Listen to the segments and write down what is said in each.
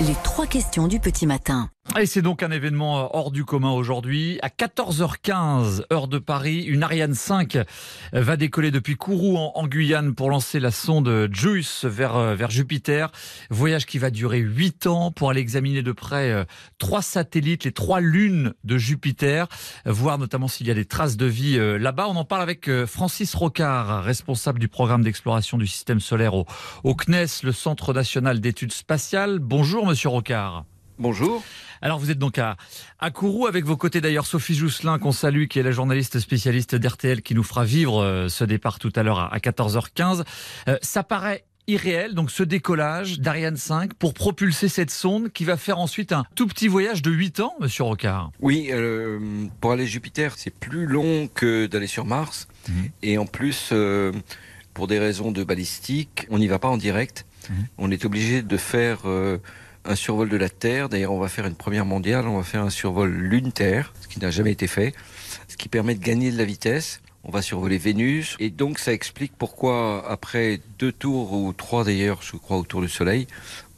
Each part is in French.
Les trois questions du petit matin. Et c'est donc un événement euh, hors du commun aujourd'hui. À 14h15, heure de Paris, une Ariane 5 va décoller depuis Kourou en, Guyane pour lancer la sonde JUICE vers, euh, Jupiter. Voyage qui va durer 8 ans pour aller examiner de près euh, trois satellites, les trois lunes de Jupiter, voir notamment s'il y a des traces de vie là-bas. On en parle avec Francis Rocard, responsable du programme d'exploration du système solaire au CNES, le Centre national d'études spatiales. Bonjour, monsieur Rocard. Bonjour. Alors vous êtes donc à, à Kourou avec vos côtés d'ailleurs Sophie Jousselin qu'on salue qui est la journaliste spécialiste d'RTL qui nous fera vivre euh, ce départ tout à l'heure à, 14h15. Euh, ça paraît irréel, donc ce décollage d'Ariane 5 pour propulser cette sonde qui va faire ensuite un tout petit voyage de 8 ans, monsieur Rocard. Oui, euh, pour aller Jupiter, c'est plus long que d'aller sur Mars. Mhm. Et en plus, pour des raisons de balistique, on n'y va pas en direct. Mhm. On est obligé de faire un survol de la Terre. D'ailleurs, on va faire une première mondiale, on va faire un survol lune-Terre, ce qui n'a jamais été fait, ce qui permet de gagner de la vitesse. On va survoler Vénus et donc ça explique pourquoi après deux tours ou trois d'ailleurs, je crois autour du Soleil,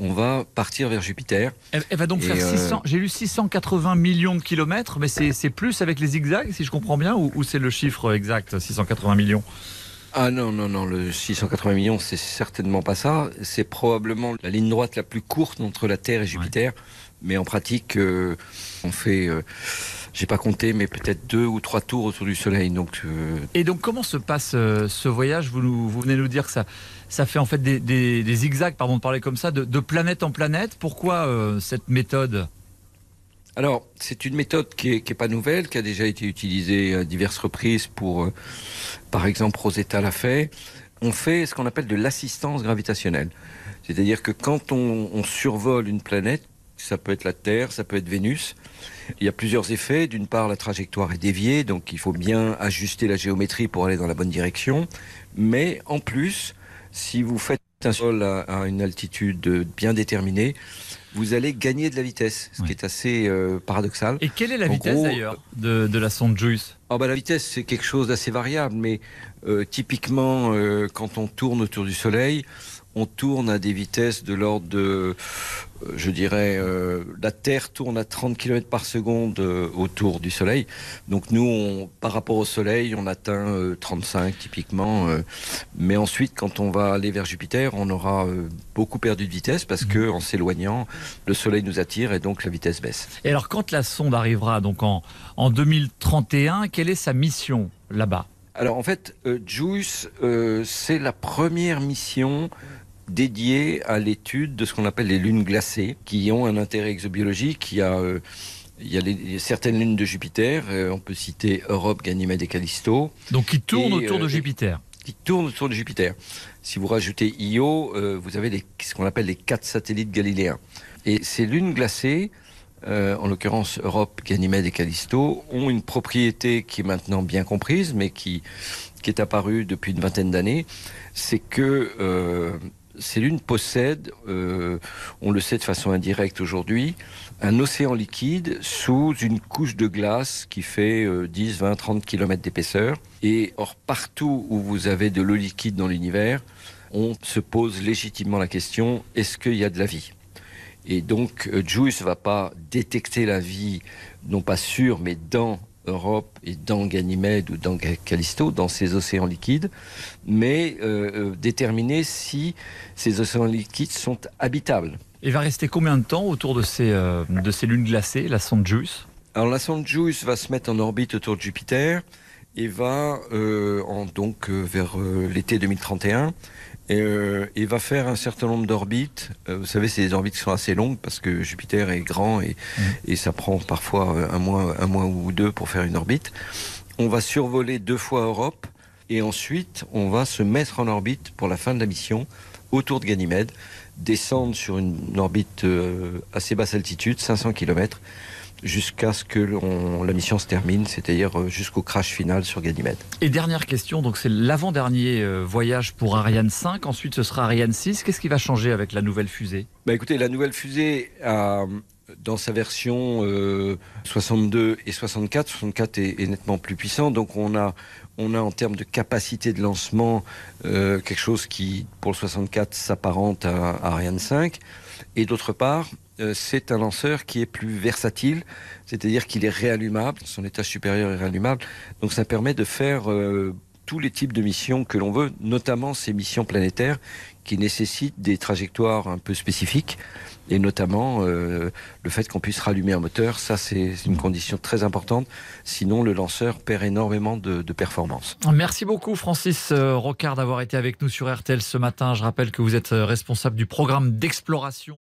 on va partir vers Jupiter. Elle, va donc faire 600. Euh, j'ai lu 680 millions de kilomètres, mais c'est plus avec les zigzags, si je comprends bien, ou c'est le chiffre exact, 680 millions? Ah non, non, non, le 680 millions, c'est certainement pas ça. C'est probablement la ligne droite la plus courte entre la Terre et Jupiter. Mais en pratique, euh, on fait, euh, j'ai pas compté, mais peut-être deux ou trois tours autour du Soleil. Donc, euh, Et donc, comment se passe ce voyage? Vous, vous venez nous dire que ça, ça fait en fait des, zigzags, pardon de parler comme ça, de, de planète en planète. Pourquoi cette méthode? Alors, c'est une méthode qui n'est pas nouvelle, qui a déjà été utilisée à diverses reprises pour, euh, par exemple, Rosetta l'a fait. On fait ce qu'on appelle de l'assistance gravitationnelle. C'est-à-dire que quand on, survole une planète, ça peut être la Terre, ça peut être Vénus, il y a plusieurs effets. D'une part, la trajectoire est déviée, donc il faut bien ajuster la géométrie pour aller dans la bonne direction. Mais en plus, si vous faites un sol à une altitude bien déterminée, vous allez gagner de la vitesse, ce qui est assez euh, paradoxal. Et quelle est la vitesse d'ailleurs de, de, la sonde JUICE oh bah, La vitesse, c'est quelque chose d'assez variable, mais euh, typiquement, euh, quand on tourne autour du Soleil, on tourne à des vitesses de l'ordre de, euh, je dirais, euh, la Terre tourne à 30 km par seconde euh, autour du Soleil. Donc nous, on, par rapport au Soleil, on atteint 35 typiquement. mais ensuite, quand on va aller vers Jupiter, on aura beaucoup perdu de vitesse parce que en s'éloignant, le Soleil nous attire et donc la vitesse baisse. Et alors, quand la sonde arrivera donc en, en 2031, quelle est sa mission là-bas? Alors en fait, JUICE, c'est la première mission dédié à l'étude de ce qu'on appelle les lunes glacées, qui ont un intérêt exobiologique. Il y a, euh, il y a, les, certaines lunes de Jupiter, euh, on peut citer Europe, Ganymède et Callisto. Donc qui tournent autour de euh, Jupiter Qui tournent autour de Jupiter. Si vous rajoutez Io, vous avez les, ce qu'on appelle les quatre satellites galiléens. Et ces lunes glacées, en l'occurrence Europe, Ganymède et Callisto, ont une propriété qui est maintenant bien comprise, mais qui, qui est apparue depuis une vingtaine d'années, c'est que ces lunes possèdent, euh, on le sait de façon indirecte aujourd'hui, un océan liquide sous une couche de glace qui fait 10, 20, 30 km d'épaisseur. Et or, partout où vous avez de l'eau liquide dans l'univers, on se pose légitimement la question, est-ce qu'il y a de la vie? Et donc, euh, JUICE ne va pas détecter la vie, non pas sur, mais dans Europe et dans Ganymède ou dans Callisto, dans ces océans liquides, mais euh, euh, déterminer si ces océans liquides sont habitables. Et va rester combien de temps autour de ces, euh, de ces lunes glacées, la sonde JUICE? Alors la sonde JUICE va se mettre en orbite autour de Jupiter et va en, donc vers l'été 2031 et, euh, il va faire un certain nombre d'orbites. Euh, vous savez, c'est des orbites qui sont assez longues parce que Jupiter est grand et, mmh. et ça prend parfois un mois, un mois ou deux pour faire une orbite. On va survoler deux fois Europe et ensuite on va se mettre en orbite pour la fin de la mission autour de Ganymède, descendre sur une orbite euh, assez basse altitude, 500 km, jusqu'à ce que la mission se termine, c'est-à-dire euh, jusqu'au crash final sur Ganymède. Et dernière question, donc c'est l'avant-dernier euh, voyage pour Ariane 5, ensuite ce sera Ariane 6. Qu'est-ce qui va changer avec la nouvelle fusée? Bah Écoutez, la nouvelle fusée a dans sa version 62 et 64. 64 est, est, nettement plus puissant, donc on a, on a en termes de capacité de lancement quelque chose qui, pour le 64, s'apparente à, à Ariane 5. Et d'autre part, c'est un lanceur qui est plus versatile, c'est-à-dire qu'il est réallumable, son étage supérieur est réallumable, donc ça permet de faire euh, tous les types de missions que l'on veut, notamment ces missions planétaires qui nécessitent des trajectoires un peu spécifiques et notamment euh, le fait qu'on puisse rallumer un moteur, ça c'est une condition très importante. Sinon, le lanceur perd énormément de, de performance. Merci beaucoup Francis Rocard d'avoir été avec nous sur RTL ce matin. Je rappelle que vous êtes responsable du programme d'exploration.